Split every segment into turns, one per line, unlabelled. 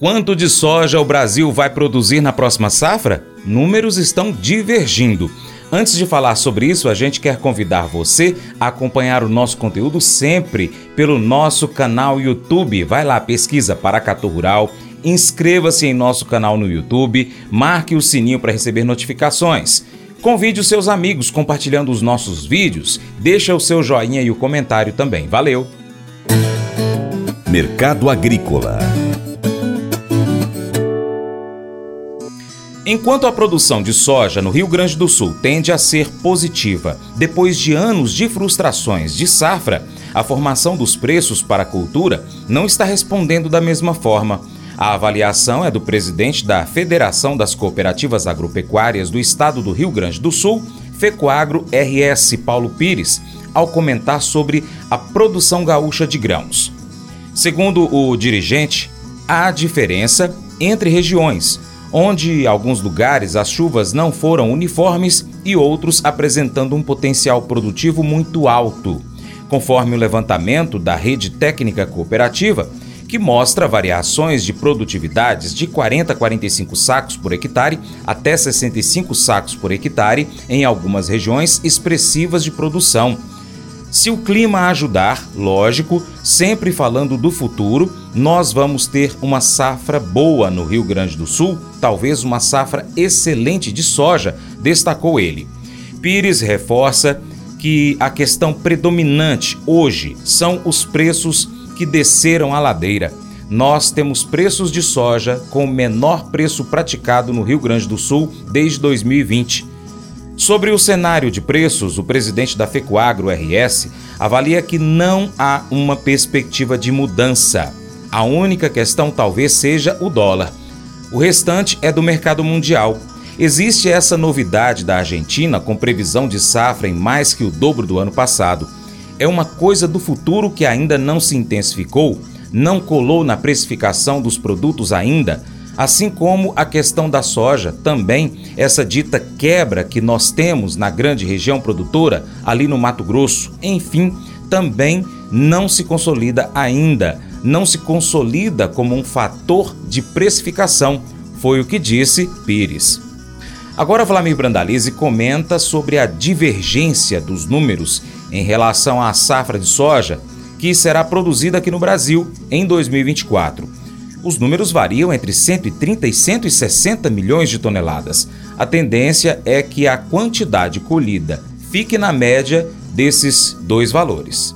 Quanto de soja o Brasil vai produzir na próxima safra? Números estão divergindo. Antes de falar sobre isso, a gente quer convidar você a acompanhar o nosso conteúdo sempre pelo nosso canal YouTube. Vai lá, pesquisa Paracatu Rural, inscreva-se em nosso canal no YouTube, marque o sininho para receber notificações. Convide os seus amigos compartilhando os nossos vídeos, deixa o seu joinha e o comentário também. Valeu!
Mercado Agrícola
Enquanto a produção de soja no Rio Grande do Sul tende a ser positiva, depois de anos de frustrações de safra, a formação dos preços para a cultura não está respondendo da mesma forma. A avaliação é do presidente da Federação das Cooperativas Agropecuárias do Estado do Rio Grande do Sul, Fecoagro RS Paulo Pires, ao comentar sobre a produção gaúcha de grãos. Segundo o dirigente, há diferença entre regiões onde alguns lugares as chuvas não foram uniformes e outros apresentando um potencial produtivo muito alto, conforme o levantamento da Rede Técnica Cooperativa, que mostra variações de produtividades de 40 a 45 sacos por hectare até 65 sacos por hectare em algumas regiões expressivas de produção se o clima ajudar, lógico, sempre falando do futuro, nós vamos ter uma safra boa no Rio Grande do Sul, talvez uma safra excelente de soja, destacou ele. Pires reforça que a questão predominante hoje são os preços que desceram a ladeira. Nós temos preços de soja com o menor preço praticado no Rio Grande do Sul desde 2020. Sobre o cenário de preços, o presidente da Fecoagro RS avalia que não há uma perspectiva de mudança. A única questão talvez seja o dólar. O restante é do mercado mundial. Existe essa novidade da Argentina com previsão de safra em mais que o dobro do ano passado. É uma coisa do futuro que ainda não se intensificou, não colou na precificação dos produtos ainda assim como a questão da soja, também essa dita quebra que nós temos na grande região produtora, ali no Mato Grosso, enfim, também não se consolida ainda, não se consolida como um fator de precificação, foi o que disse Pires. Agora Vladimir Brandalize comenta sobre a divergência dos números em relação à safra de soja que será produzida aqui no Brasil em 2024 os números variam entre 130 e 160 milhões de toneladas. A tendência é que a quantidade colhida fique na média desses dois valores.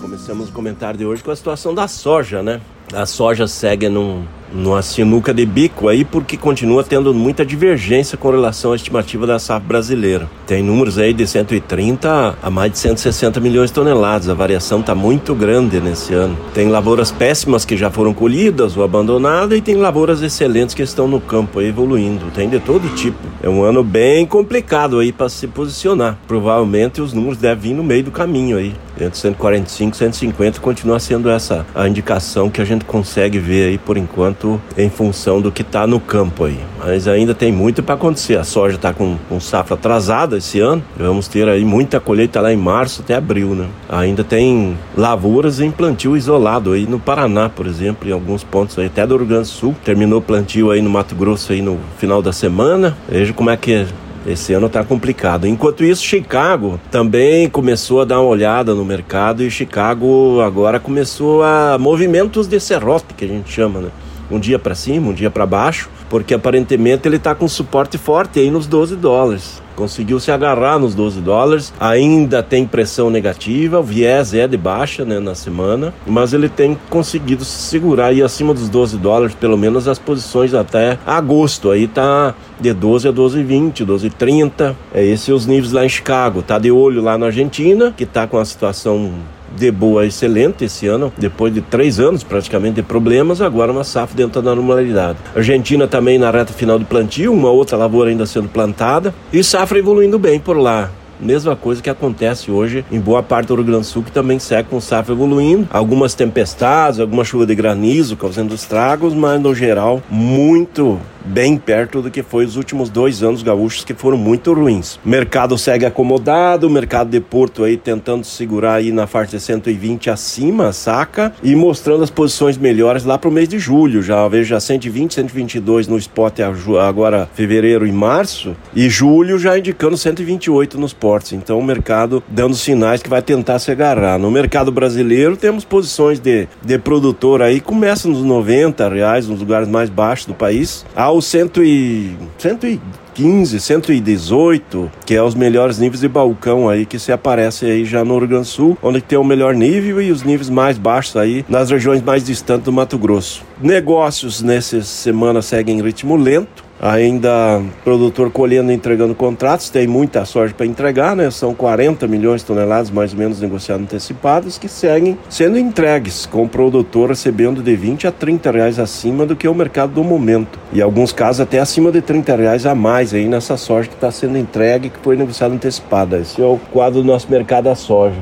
Começamos o comentário de hoje com a situação da soja, né? A soja segue num, numa sinuca de bico aí porque continua tendo muita divergência com relação à estimativa da safra brasileira. Tem números aí de 130 a mais de 160 milhões de toneladas. A variação está muito grande nesse ano. Tem lavouras péssimas que já foram colhidas ou abandonadas e tem lavouras excelentes que estão no campo aí evoluindo. Tem de todo tipo. É um ano bem complicado aí para se posicionar. Provavelmente os números devem vir no meio do caminho aí. Entre 145 e 150 continua sendo essa a indicação que a gente consegue ver aí por enquanto em função do que está no campo aí. Mas ainda tem muito para acontecer. A soja está com, com safra atrasada esse ano. Vamos ter aí muita colheita lá em março até abril, né? Ainda tem lavouras em plantio isolado aí no Paraná, por exemplo, em alguns pontos aí, até do Rio Sul. Terminou plantio aí no Mato Grosso aí no final da semana. Veja como é que é esse ano está complicado. Enquanto isso, Chicago também começou a dar uma olhada no mercado e Chicago agora começou a movimentos de serrote, que a gente chama, né? Um dia para cima, um dia para baixo, porque aparentemente ele está com suporte forte aí nos 12 dólares. Conseguiu se agarrar nos 12 dólares, ainda tem pressão negativa, o viés é de baixa né, na semana, mas ele tem conseguido se segurar aí acima dos 12 dólares, pelo menos as posições até agosto. Aí tá de 12 a 12,20, 12,30. É esses os níveis lá em Chicago. Tá de olho lá na Argentina, que tá com a situação de boa excelente esse ano, depois de três anos praticamente de problemas, agora uma safra dentro da normalidade. Argentina também na reta final de plantio, uma outra lavoura ainda sendo plantada e safra evoluindo bem por lá. Mesma coisa que acontece hoje em boa parte do Rio Grande do Sul, que também segue com safra evoluindo. Algumas tempestades, alguma chuva de granizo causando estragos, mas no geral, muito bem perto do que foi os últimos dois anos gaúchos que foram muito ruins. Mercado segue acomodado, o mercado de Porto aí tentando segurar aí na faixa de 120 acima, saca? E mostrando as posições melhores lá para o mês de julho. Já vejo já 120, 122 no spot agora fevereiro e março e julho já indicando 128 nos portos. Então o mercado dando sinais que vai tentar se agarrar. No mercado brasileiro temos posições de, de produtor aí começa nos 90 reais, nos lugares mais baixos do país, aos 100 e, 115, 118, que é os melhores níveis de balcão aí que se aparece aí já no Rio Sul, onde tem o melhor nível e os níveis mais baixos aí nas regiões mais distantes do Mato Grosso. Negócios nessa semana seguem em ritmo lento ainda produtor colhendo e entregando contratos, tem muita sorte para entregar, né? São 40 milhões de toneladas mais ou menos negociadas antecipadas que seguem sendo entregues, com o produtor recebendo de 20 a 30 reais acima do que é o mercado do momento. E alguns casos até acima de 30 reais a mais aí nessa soja que está sendo entregue que foi negociada antecipada. Esse é o quadro do nosso mercado da soja.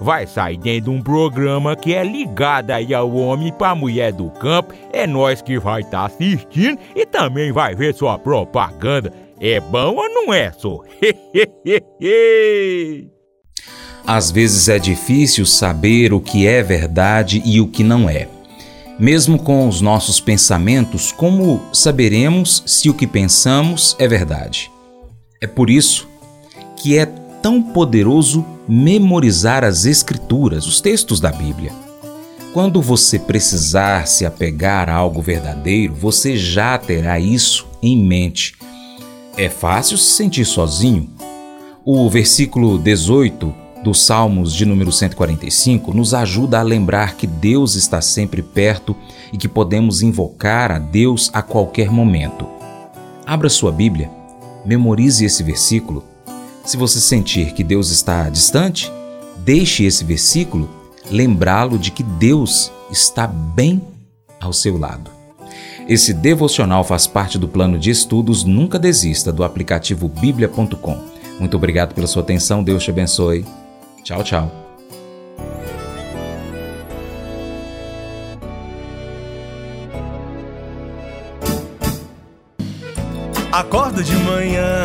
vai sair dentro de um programa que é ligado aí ao homem para mulher do campo. É nós que vai estar tá assistindo e também vai ver sua propaganda. É bom ou não é, só?
Às vezes é difícil saber o que é verdade e o que não é. Mesmo com os nossos pensamentos, como saberemos se o que pensamos é verdade? É por isso que é tão poderoso memorizar as Escrituras, os textos da Bíblia. Quando você precisar se apegar a algo verdadeiro, você já terá isso em mente. É fácil se sentir sozinho. O versículo 18 dos Salmos de número 145 nos ajuda a lembrar que Deus está sempre perto e que podemos invocar a Deus a qualquer momento. Abra sua Bíblia, memorize esse versículo. Se você sentir que Deus está distante, deixe esse versículo lembrá-lo de que Deus está bem ao seu lado. Esse devocional faz parte do plano de estudos Nunca Desista do aplicativo bíblia.com. Muito obrigado pela sua atenção, Deus te abençoe. Tchau, tchau.
Acordo de manhã